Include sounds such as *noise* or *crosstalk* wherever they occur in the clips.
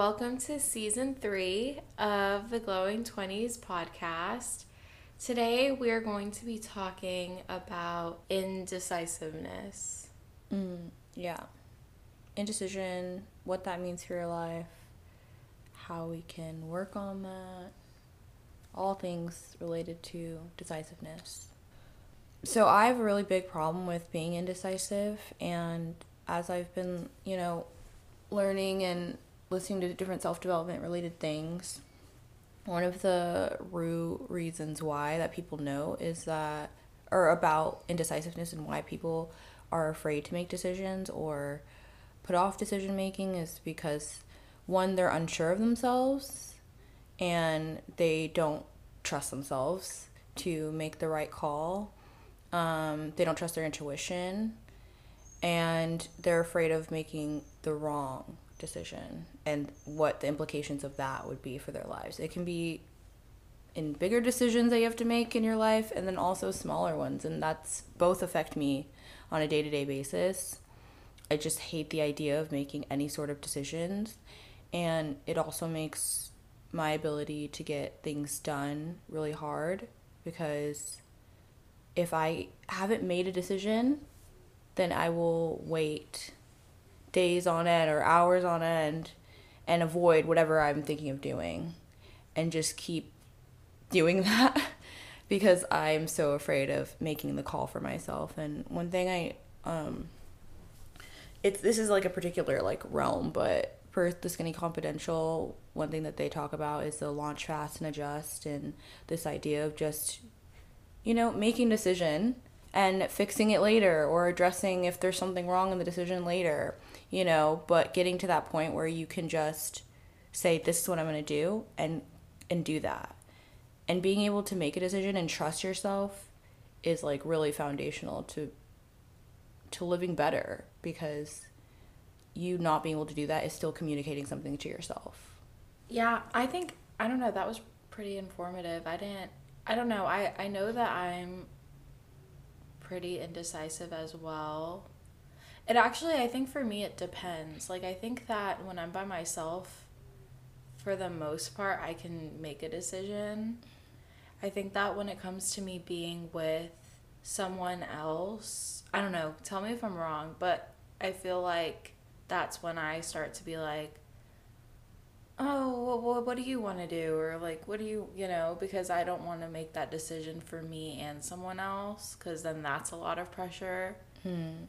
welcome to season three of the Glowing 20s podcast. Today we are going to be talking about indecisiveness. Mm, yeah. Indecision, what that means for your life, how we can work on that, all things related to decisiveness. So, I have a really big problem with being indecisive, and as I've been, you know, learning and listening to different self development related things, one of the root reasons why that people know is that, or about indecisiveness and why people are afraid to make decisions or put off decision making is because one, they're unsure of themselves and they don't trust themselves to make the right call. Um, they don't trust their intuition and they're afraid of making the wrong decision and what the implications of that would be for their lives. It can be in bigger decisions that you have to make in your life and then also smaller ones and that's both affect me on a day-to-day basis. I just hate the idea of making any sort of decisions and it also makes my ability to get things done really hard because if I haven't made a decision, then I will wait days on end or hours on end and avoid whatever I'm thinking of doing and just keep doing *laughs* that because I'm so afraid of making the call for myself. And one thing I um it's this is like a particular like realm, but for the skinny confidential, one thing that they talk about is the launch fast and adjust and this idea of just you know, making decision and fixing it later or addressing if there's something wrong in the decision later you know, but getting to that point where you can just say this is what I'm going to do and and do that. And being able to make a decision and trust yourself is like really foundational to to living better because you not being able to do that is still communicating something to yourself. Yeah, I think I don't know, that was pretty informative. I didn't I don't know. I I know that I'm pretty indecisive as well it actually, I think for me, it depends. Like, I think that when I'm by myself, for the most part, I can make a decision. I think that when it comes to me being with someone else, I don't know, tell me if I'm wrong, but I feel like that's when I start to be like, oh, well, what do you want to do? Or like, what do you, you know, because I don't want to make that decision for me and someone else, because then that's a lot of pressure. Hmm.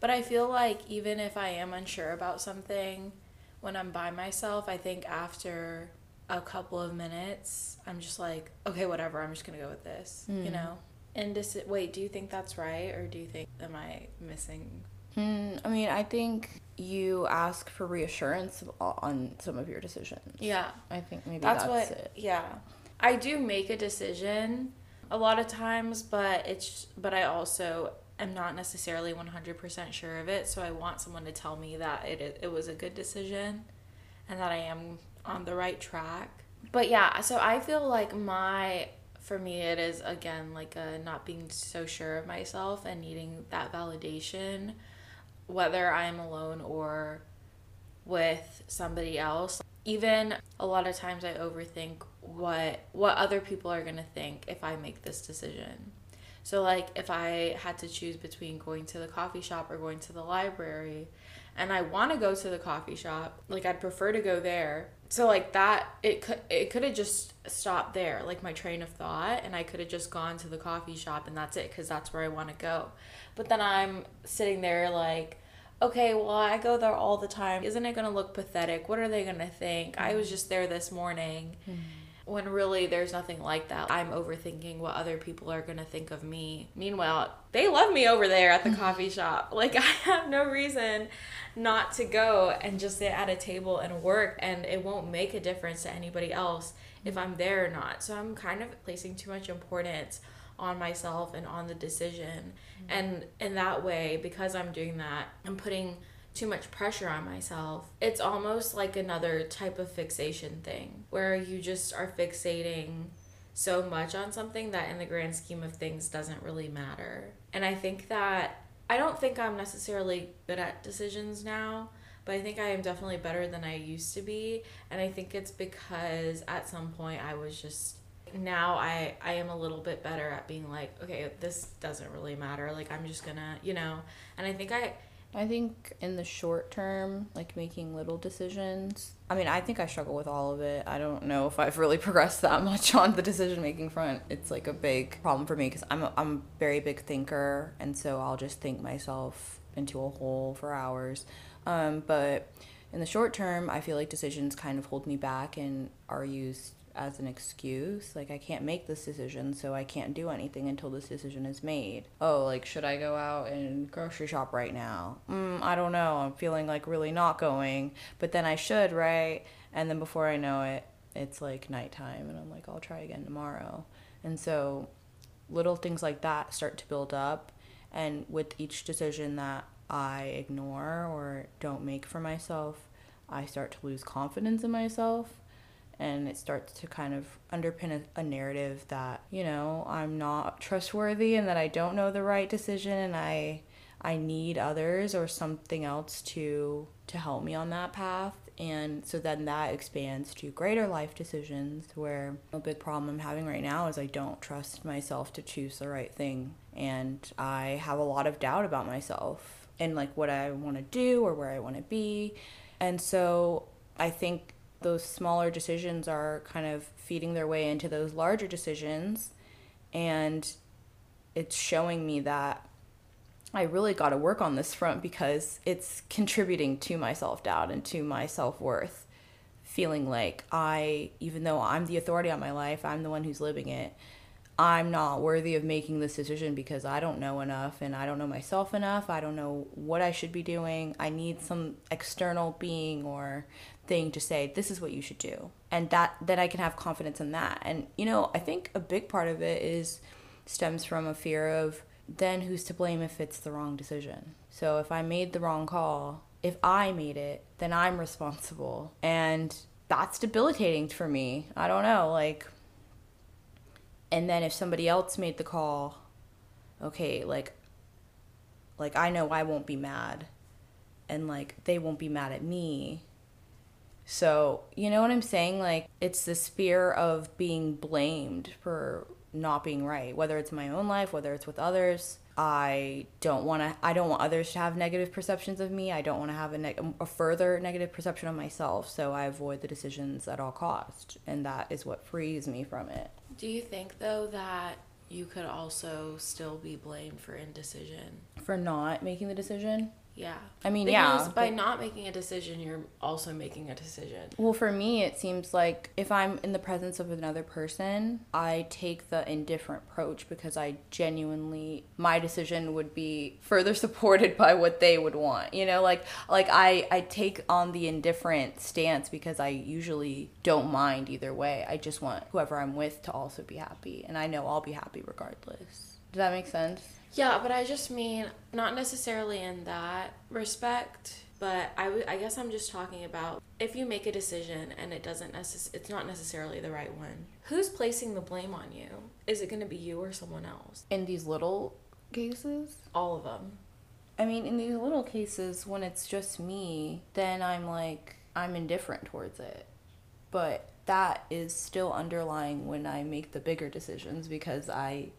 But I feel like even if I am unsure about something, when I'm by myself, I think after a couple of minutes, I'm just like, okay, whatever, I'm just gonna go with this, mm. you hmm. know? And just, wait, do you think that's right? Or do you think, am I missing? Mm, I mean, I think you ask for reassurance on some of your decisions. Yeah. I think maybe that's, that's what, it. Yeah. I do make a decision a lot of times, but it's, but I also am not necessarily 100% sure of it. So I want someone to tell me that it, it was a good decision and that I am on the right track. But yeah, so I feel like my, for me, it is again like a not being so sure of myself and needing that validation, whether I'm alone or with somebody else. Even a lot of times I overthink what what other people are going to think if I make this decision so, like, if I had to choose between going to the coffee shop or going to the library, and I want to go to the coffee shop, like, I'd prefer to go there. So, like, that, it could, it could have just stopped there, like, my train of thought, and I could have just gone to the coffee shop and that's it, because that's where I want to go. But then I'm sitting there, like, okay, well, I go there all the time. Isn't it going to look pathetic? What are they going to think? Mm-hmm. I was just there this morning. Mm-hmm when really there's nothing like that. I'm overthinking what other people are going to think of me. Meanwhile, they love me over there at the coffee shop. *laughs* Like, I have no reason not to go and just sit at a table and work, and it won't make a difference to anybody else if I'm there or not. So I'm kind of placing too much importance on myself and on the decision. Mm-hmm. And in that way, because I'm doing that, I'm putting too much pressure on myself. It's almost like another type of fixation thing where you just are fixating so much on something that in the grand scheme of things doesn't really matter. And I think that I don't think I'm necessarily good at decisions now, but I think I am definitely better than I used to be. And I think it's because at some point I was just now I I am a little bit better at being like, okay, this doesn't really matter. Like I'm just gonna, you know. And I think I I think in the short term, like making little decisions. I mean, I think I struggle with all of it. I don't know if I've really *laughs* progressed that much on the decision making front. It's like a big problem for me because I'm a, I'm a very big thinker, and so I'll just think myself into a hole for hours. Um, but in the short term, I feel like decisions kind of hold me back and are used as an excuse. Like, I can't make this decision, so I can't do anything until this decision is made. Oh, like, should I go out and grocery shop right now? Mm, I don't know. I'm feeling like really not going, but then I should, right? And then before I know it, it's like nighttime, and I'm like, I'll try again tomorrow. And so, little things like that start to build up. And with each decision that I ignore or don't make for myself, I start to lose confidence in myself and it starts to kind of underpin a, a, narrative that you know i'm not trustworthy and that i don't know the right decision and i i need others or something else to to help me on that path. And so then that expands to greater life decisions where a big problem i'm having right now is i don't trust myself to choose the right thing and i have a lot of doubt about myself and like what i want to do or where i want to be. And so i think those smaller decisions are kind of feeding their way into those larger decisions and it's showing me that I really got to work on this front because it's contributing to my self-doubt and to my self-worth feeling like I even though I'm the authority on my life, I'm the one who's living it. I'm not worthy of making this decision because I don't know enough and I don't know myself enough. I don't know what I should be doing. I need some external being or thing to say this is what you should do. And that then i can have confidence in that. And you know i think a big part of it is stems from a fear of then who's to blame if it's the wrong decision. So if i made the wrong call if i made it then i'm responsible. And that's debilitating for me. I don't know like and then if somebody else made the call okay like like i know i won't be mad. And like they won't be mad at me so, you know what I'm saying? Like, it's this fear of being blamed for not being right, whether it's my own life, whether it's with others. I don't want to. I don't want others to have negative perceptions of me. I don't want to have a, neg- a further negative perception of myself. So I avoid the decisions at all cost, and that is what frees me from it. Do you think though that you could also still be blamed for indecision? For not making the decision? Yeah. I mean, because yeah. by not making a decision, you're also making a decision. Well, for me, it seems like if I'm in the presence of another person, I take the indifferent approach because I genuinely, my decision would be further *laughs* supported by what they would want. You know, like, like I, I take on the indifferent stance because I usually don't mind either way. I just want whoever I'm with to also be happy. And I know I'll be happy regardless. Does that make sense? Yeah, but I just mean not necessarily in that respect, but I, w- I guess I'm just talking about if you make a decision and it doesn't necess- it's not necessarily the right one. Who's placing the blame on you? Is it going to be you or someone else? In these little cases, all of them. I mean, in these little cases when it's just me, then I'm like I'm indifferent towards it. But that is still underlying when I make the bigger decisions because I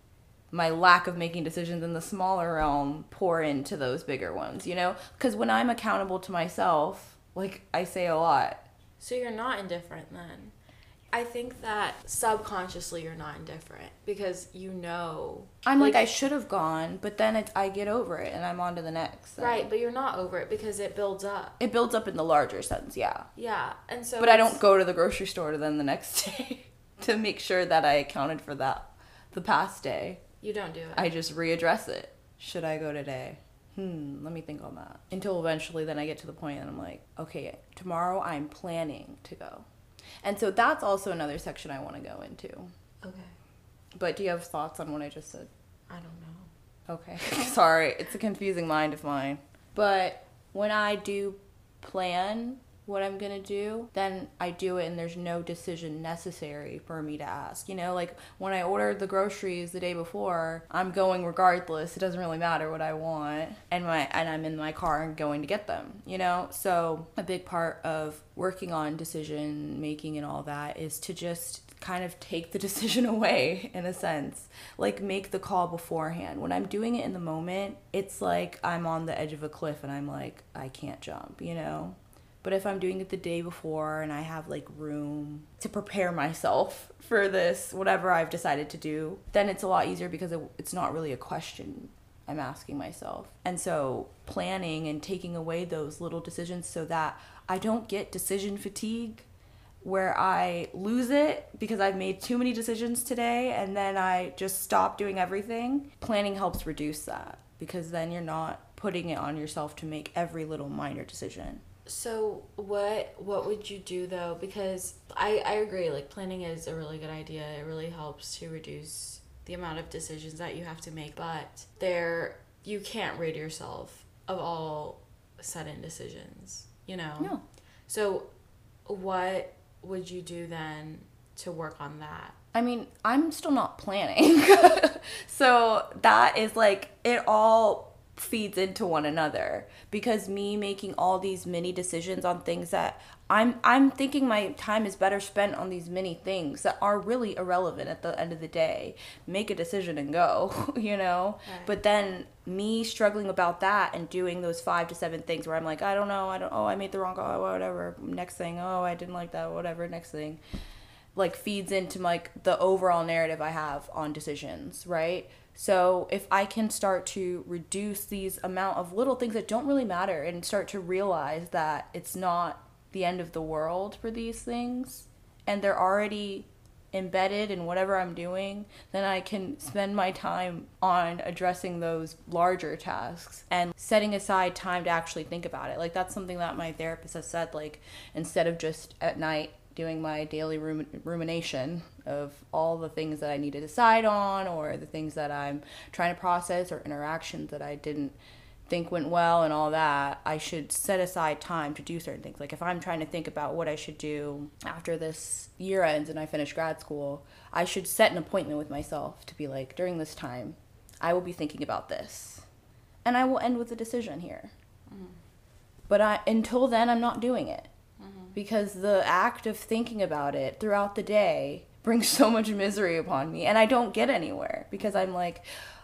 my lack of making decisions in the smaller realm pour into those bigger ones, you know? Because when I'm accountable to myself, like I say a lot. So you're not indifferent then? I think that subconsciously you're not indifferent because you know. I'm like, like I should have gone, but then it, I get over it and I'm on to the next. Thing. Right, but you're not over it because it builds up. It builds up in the larger sense, yeah. Yeah, and so. But I don't go to the grocery store then the next *laughs* day to make sure that I accounted for that the past day. You don't do it. I just readdress it. Should I go today? Hmm, let me think on that. Until eventually, then I get to the point and I'm like, okay, tomorrow I'm planning to go. And so that's also another section I want to go into. Okay. But do you have thoughts on what I just said? I don't know. Okay. *laughs* Sorry, it's a confusing mind of mine. But when I do plan what I'm gonna do, then I do it and there's no decision necessary for me to ask. You know, like when I ordered the groceries the day before, I'm going regardless. It doesn't really matter what I want. And my and I'm in my car and going to get them, you know? So a big part of working on decision making and all that is to just kind of take the *laughs* decision away in a sense like make the call beforehand when i'm doing it in the moment it's like i'm on the edge of a cliff and i'm like i can't jump you know but if I'm doing it the day before and I have like room to prepare myself for this, whatever I've decided to do, then it's a lot easier because it, it's not really a question I'm asking myself. And so planning and taking away those little decisions so that I don't get decision fatigue where I lose it because I've made too many decisions today and then I just stop doing everything. Planning helps reduce that because then you're not putting it on yourself to make every little minor decision. So what what would you do though? Because I I agree. Like planning is a really good idea. It really helps to reduce the amount of decisions that you have to make. But there you can't rid yourself of all sudden decisions. You know. No. So what would you do then to work on that? I mean, I'm still not planning. *laughs* so that is like it all feeds into one another because me making all these mini decisions on things that I'm I'm thinking my time is better spent on these many things that are really irrelevant at the end of the day. Make a decision and go, *laughs* you know? Right. But then me struggling about that and doing those 5 to 7 things where I'm like, I don't know, I don't oh, I made the wrong call, whatever. Next thing, oh, I didn't like that, whatever, next thing like feeds into like the overall narrative I have on decisions, right? So if I can start to reduce these amount of little things that don't really matter and start to realize that it's not the end of the world for these things and they're already embedded in whatever I'm doing, then I can spend my time on addressing those larger tasks and setting aside time to actually think about it. Like that's something that my therapist has said like instead of just at night doing my daily rumination of all the things that I need to decide on or the things that I'm trying to process or interactions that I didn't think went well and all that, I should set aside time to do certain things. Like if I'm trying to think about what I should do after this year ends and I finish grad school, I should set an appointment with myself to be like, during this time, I will be thinking about this. And I will end with a decision here. Mm-hmm. But I until then I'm not doing it because the act of thinking about it throughout the day brings so much misery upon me and I don't get anywhere because I'm like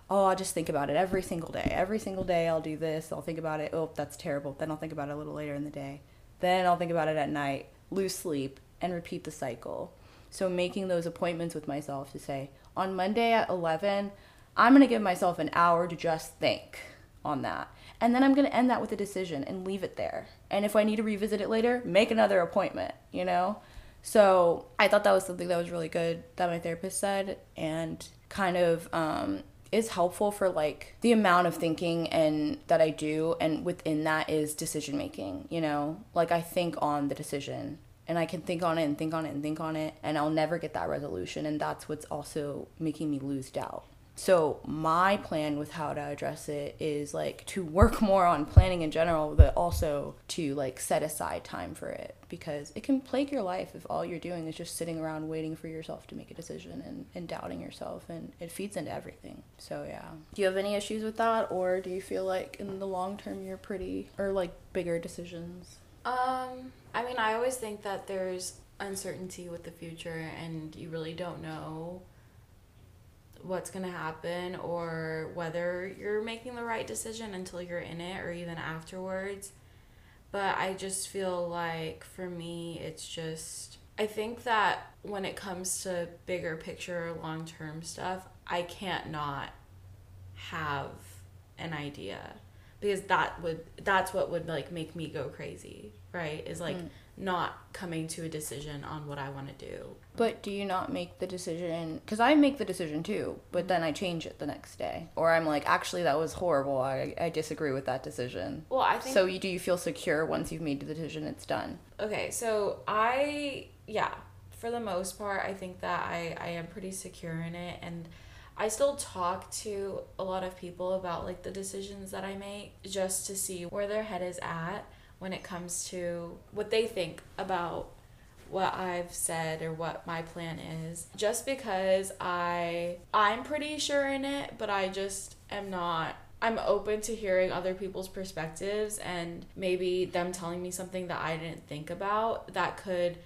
oh I'll just think about it every single day. Every single day I'll do this I'll think about it oh that's terrible. Then I'll think about it a little later in the day. Then I'll think about it at night lose sleep and repeat the cycle. So making those appointments with myself to say on Monday at 11 I'm going to give myself an hour to just think on that. And then I'm going to end that with a decision and leave it there. And if I need to revisit it later, make another appointment, you know? So I thought that was something that was really good that my therapist said and kind of um, is helpful for like the amount of thinking and that I do. And within that is decision making, you know? Like I think on the decision and I can think on it and think on it and think on it, and I'll never get that resolution. And that's what's also making me lose doubt. So my plan with how to address it is like to work *laughs* more on planning in general, but also to like set aside time for it because it can plague your life if all you're doing is just sitting around waiting for yourself to make a decision and, and doubting yourself and it feeds into everything. So yeah. Do you have any issues with that or do you feel like in the long term you're pretty or like bigger decisions? Um, I mean I always think that there's uncertainty with the future and you really don't know what's going to happen or whether you're making the right decision until you're in it or even afterwards. But I just feel like for me, it's just, I think that when it comes to bigger picture, long term stuff, I can't not have an idea because that would, that's what would like make me go crazy, right? Is like, mm not coming to a decision on what I want to do. But do you not make the decision? Because I make the decision too, but mm-hmm. then I change it the next day. Or I'm like, actually, that was horrible. I, I disagree with that decision. Well, I think. So you, do you feel secure once you've made the decision, it's done? Okay, so I, yeah, for the most part, I think that I, I am pretty secure in it. And I still talk to a lot of people about like the decisions that I make just to see where their head is at when it comes to what they think about what I've said or what my plan is just because I I'm pretty sure in it but I just am not I'm open to hearing other people's perspectives and maybe them telling me something that I didn't think about that could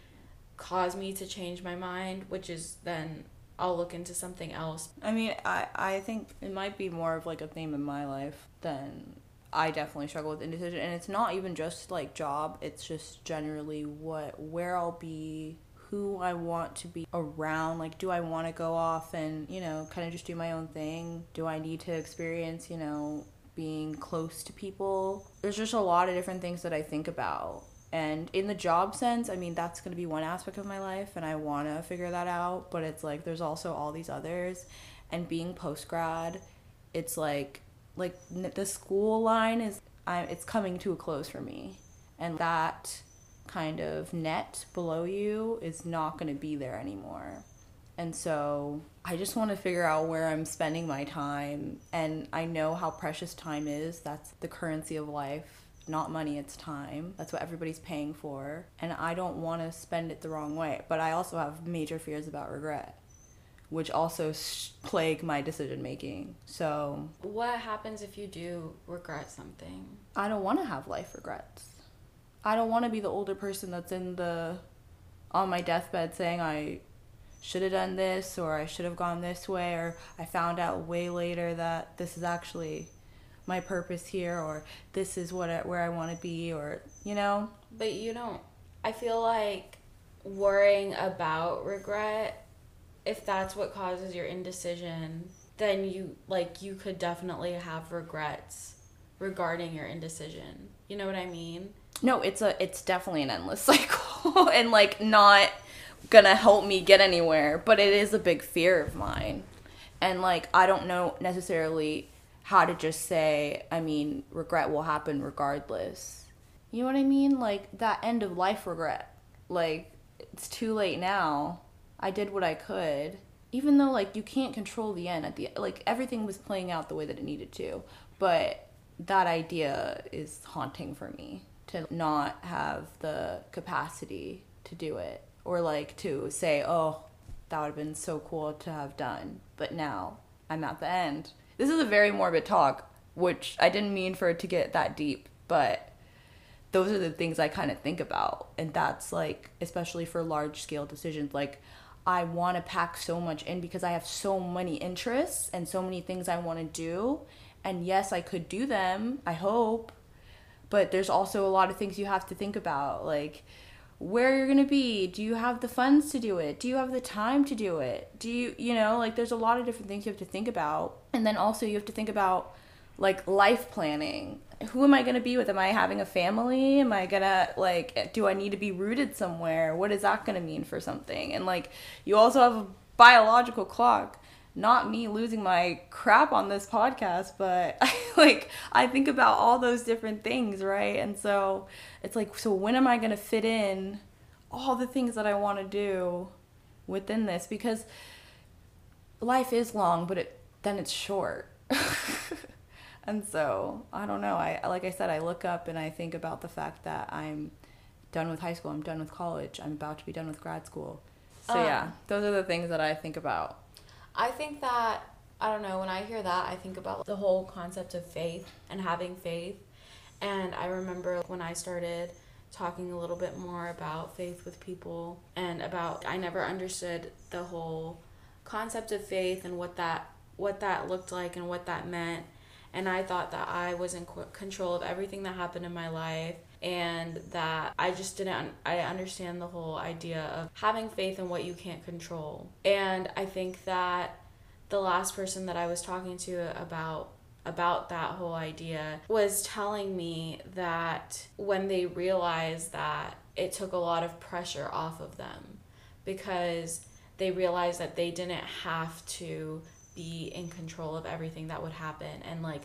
cause me to change my mind which is then I'll look into something else. I mean, I I think it might be more of like a theme in my life than I definitely struggle with indecision and it's not even just like job, it's just generally what where I'll be, who I want to be around, like do I want to go off and, you know, kind of just do my own thing? Do I need to experience, you know, being close to people? There's just a lot of different things that I think about. And in the job sense, I mean, that's going to be one aspect of my life, and I want to figure that out. But it's like there's also all these others. And being post grad, it's like like the school line is I, it's coming to a close for me. And that kind of net below you is not going to be there anymore. And so i just want to figure out where i'm spending my time. And i know how precious time is. That's the currency of life. Not money it's time. That's what everybody's paying for. And i don't want to spend it the wrong way. But i also have major fears about regret which also plague my decision making. So, what happens if you do regret something? I don't want to have life regrets. I don't want to be the older person that's in the on my deathbed saying I should have done this or I should have gone this way or I found out way later that this is actually my purpose here or this is what I, where I want to be or you know. But you don't. I feel like worrying about regret if that's what causes your indecision, then you like you could definitely have regrets regarding your indecision. You know what I mean? No, it's a it's definitely an endless *laughs* cycle and like not gonna help me get anywhere, but it is a big fear of mine. And like I don't know necessarily how to just say, I mean, regret will happen regardless. You know what I mean? Like that end of life regret. Like it's too late now I did what I could. Even though like you can't control the end at the like everything was playing out the way that it needed to, but that idea is haunting for me to not have the capacity to do it or like to say, "Oh, that would have been so cool to have done." But now I'm at the end. This is a very morbid talk, which I didn't mean for it to get that deep, but those are the things I kind of think about. And that's like, especially for large scale decisions, like I want to pack so much in because I have so many interests and so many things I want to do. And yes, I could do them, I hope. But there's also a lot of things you have to think about, like where you're going to be. Do you have the funds to do it? Do you have the time to do it? Do you, you know, like there's a lot of different things you have to think about. And then also you have to think about like life planning who am I going to be with? Am I having a family? Am I going to, like, do I need to be rooted somewhere? What is that going to mean for something? And, like, you also have a biological clock. Not me losing my crap on this podcast, but *laughs* I, like, I think about all those different things, right? And so it's like, so when am I going to fit in all the things that I want to do within this? Because life is long, but it then it's short. *laughs* And so I don't know. I like I said, I look up and I think about the fact that I'm done with high school. I'm done with college. I'm about to be done with grad school. So um, yeah, those are the things that I think about. I think that I don't know. When I hear that, I think about the whole concept of faith and having faith. And I remember when I started talking a little bit more about faith with people and about I never understood the whole concept of faith and what that what that looked like and what that meant and I thought that I was in control of everything that happened in my life and that I just didn't I understand the whole idea of having faith in what you can't control. And I think that the last person that I was talking to about about that whole idea was telling me that when they realized that it took a lot of pressure off of them because they realized that they didn't have to be in control of everything that would happen and like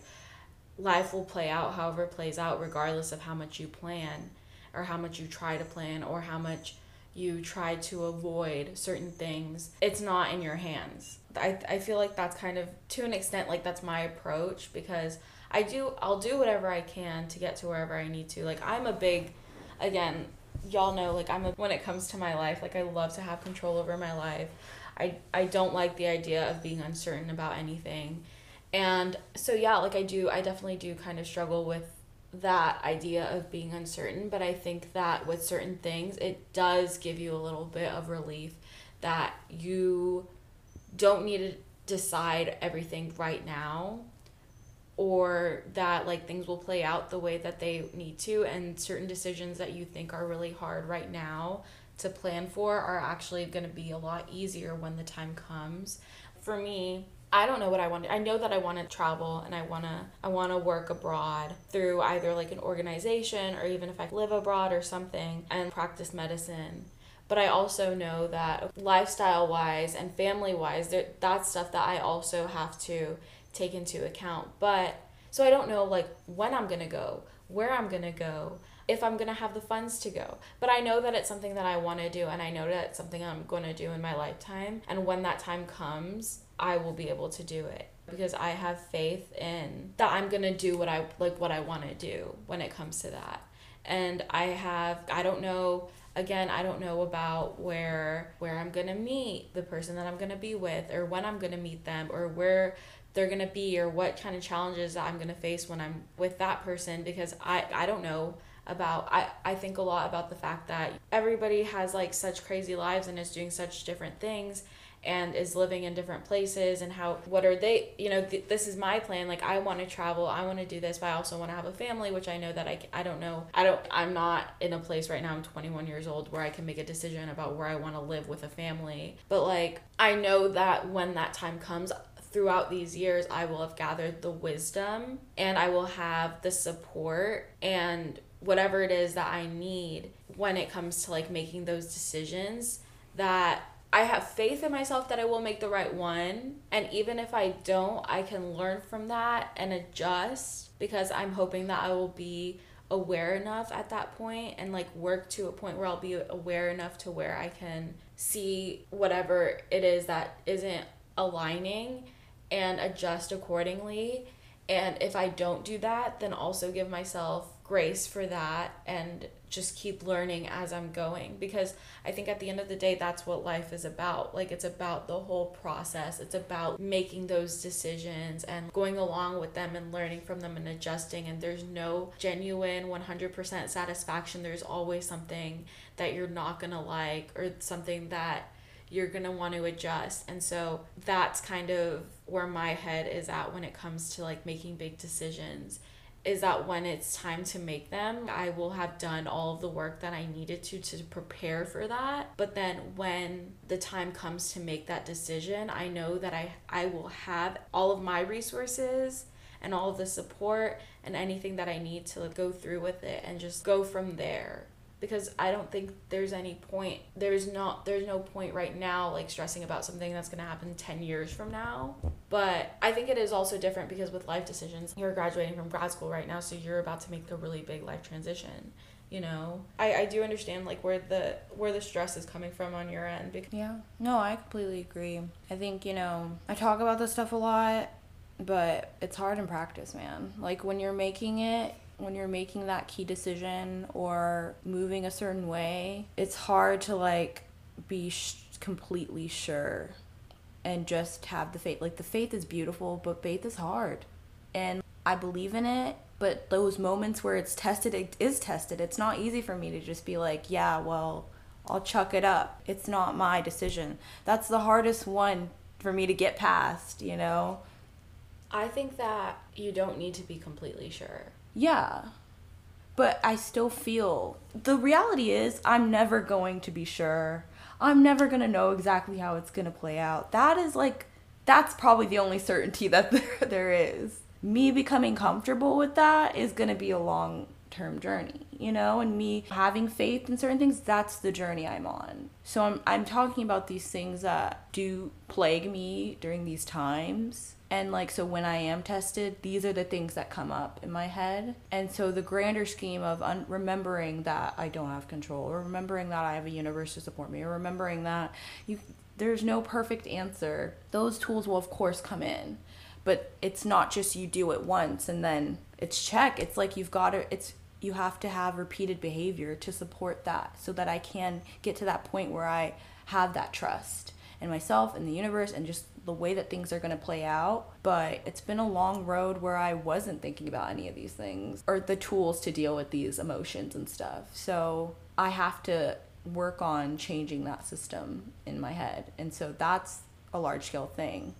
life will play out however it plays out regardless of how much you plan or how much you try to plan or how much you try to avoid certain things, it's not in your hands. I, I feel like that's kind of to an extent like that's my approach because I do I'll do whatever I can to get to wherever I need to. Like I'm a big again, y'all know like I'm a, when it comes to my life, like I love to have control over my life. I I don't like the idea of being uncertain about anything. And so yeah, like I do I definitely do kind of struggle with that idea of being uncertain, but I think that with certain things it does give you a little bit of relief that you don't need to decide everything right now or that like things will play out the way that they need to and certain decisions that you think are really hard right now to plan for are actually going to be a lot easier when the time comes for me I don't know what I want. To, I know that I want to travel and I want to I want to work abroad through either like an organization or even if I live abroad or something and practice medicine. But I also know that lifestyle wise and family wise, that's stuff that I also have to take into account. But so I don't know like when I'm going to go, where I'm going to go, if I'm going to have the funds to go. But I know that it's something that I want to do and I know that it's something I'm going to do in my lifetime. And when that time comes, I will be able to do it because I have faith in that I'm going to do what I like what I want to do when it comes to that. And I have I don't know again i don't know about where where i'm going to meet the person that i'm going to be with or when i'm going to meet them or where they're going to be or what kind of challenges that I'm going to face when I'm with that person because I, I don't know about I, I think a lot about the fact that everybody has like such crazy lives and is doing such different things and is living in different places and how what are they you know th- this is my plan like i want to travel i want to do this but i also want to have a family which i know that I, I don't know i don't i'm not in a place right now i'm 21 years old where i can make a decision about where i want to live with a family. But like i know that when that time comes throughout these years, I will have gathered the wisdom and I will have the support and whatever it is that I need when it comes to like making those decisions that I have faith in myself that I will make the right one. And even if I don't, I can learn from that and adjust because I'm hoping that I will be aware enough at that point and like work to a point where I'll be aware enough to where I can see whatever it is that isn't aligning and adjust accordingly. And if I don't do that, then also give myself grace for that and just keep learning as I'm going because I think at the end of the day that's what life is about. Like it's about the whole process. It's about making those decisions and going along with them and learning from them and adjusting and there's no genuine 100% satisfaction. There's always something that you're not going to like or something that you're going to want to adjust. And so that's kind of where my head is at when it comes to like making big decisions is that when it's time to make them, I will have done all of the work that I needed to to prepare for that. But then when the time comes to make that decision, I know that I I will have all of my resources and all of the support and anything that I need to go through with it and just go from there because I don't think there's any point there's not there's no point right now like stressing about something that's going to happen 10 years from now. But I think it is also different because with life decisions you're graduating from grad school right now so you're about to make a really big life transition you know? I, I do understand like where the where the stress is coming from on your end because yeah. No I completely agree. I think you know I talk about this stuff a lot but it's hard in practice man. Like when you're making it when you're making that key decision or moving a certain way, it's hard to like be sh- completely sure and just have the faith. Like the faith is beautiful, but faith is hard. And I believe in it, but those moments where it's tested, it is tested. It's not easy for me to just be like, yeah, well, I'll chuck it up. It's not my decision. That's the hardest one for me to get past, you know? I think that you don't need to be completely sure. Yeah. But I still feel the reality is I'm never going to be sure. I'm never going to know exactly how it's going to play out. That is like that's probably the only certainty *laughs* that there, there is. Me becoming comfortable with that is going to be a long term journey, you know, and me having faith in certain things, that's the journey I'm on. So I'm I'm talking about these things that do plague me during these times And like, so when I am tested, these are the things that come up in my head. And so the grander scheme of un- remembering that I don't have control, or remembering that I have a universe to support me, or remembering that you there's no perfect answer. Those tools will of course come in. But it's not just you do it once and then it's check. It's like you've got to it's you have to have repeated behavior to support that so that I can get to that point where I have that trust in myself and the universe and just the way that things are going to play out. But it's been a long road where I wasn't thinking about any of these things or the tools to deal with these emotions and stuff. So I have to work on changing that system in my head. And so that's a large scale thing.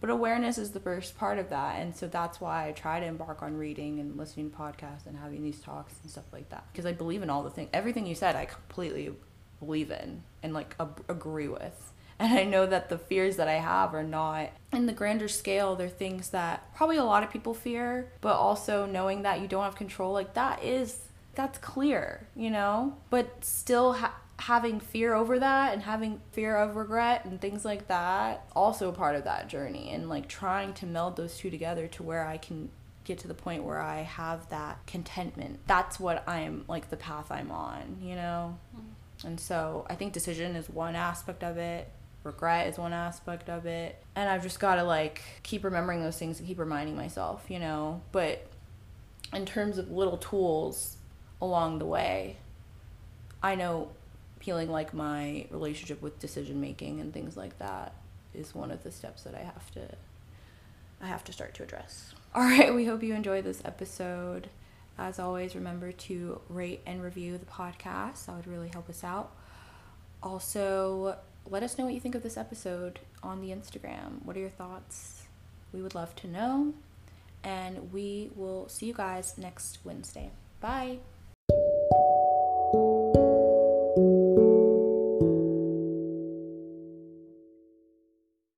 But awareness is the first part of that. And so that's why I try to embark on reading and listening to podcasts and having these talks and stuff like that. Because I believe in all the things, everything you said, I completely believe in and like ab- agree with. And I know that the fears that I have are not in the grander scale, they're things that probably a lot of people fear, but also knowing that you don't have control, like that is, that's clear, you know? But still ha- having fear over that and having fear of regret and things like that, also part of that journey. And like trying to meld those two together to where I can get to the point where I have that contentment. That's what I'm like the path I'm on, you know? Mm-hmm. And so I think decision is one aspect of it regret is one aspect of it. And i've just got to like keep remembering those things and keep reminding myself you know? But in terms of little tools along the way i know feeling like my relationship with decision making and things like that is one of the steps that i have to i have to start to address. *laughs* All right. We hope you enjoyed this episode. As always remember to rate and review the podcast. That would really help us out. Also let us know what you think of this episode on the Instagram. What are your thoughts? We would love to know. And we will see you guys next Wednesday. Bye.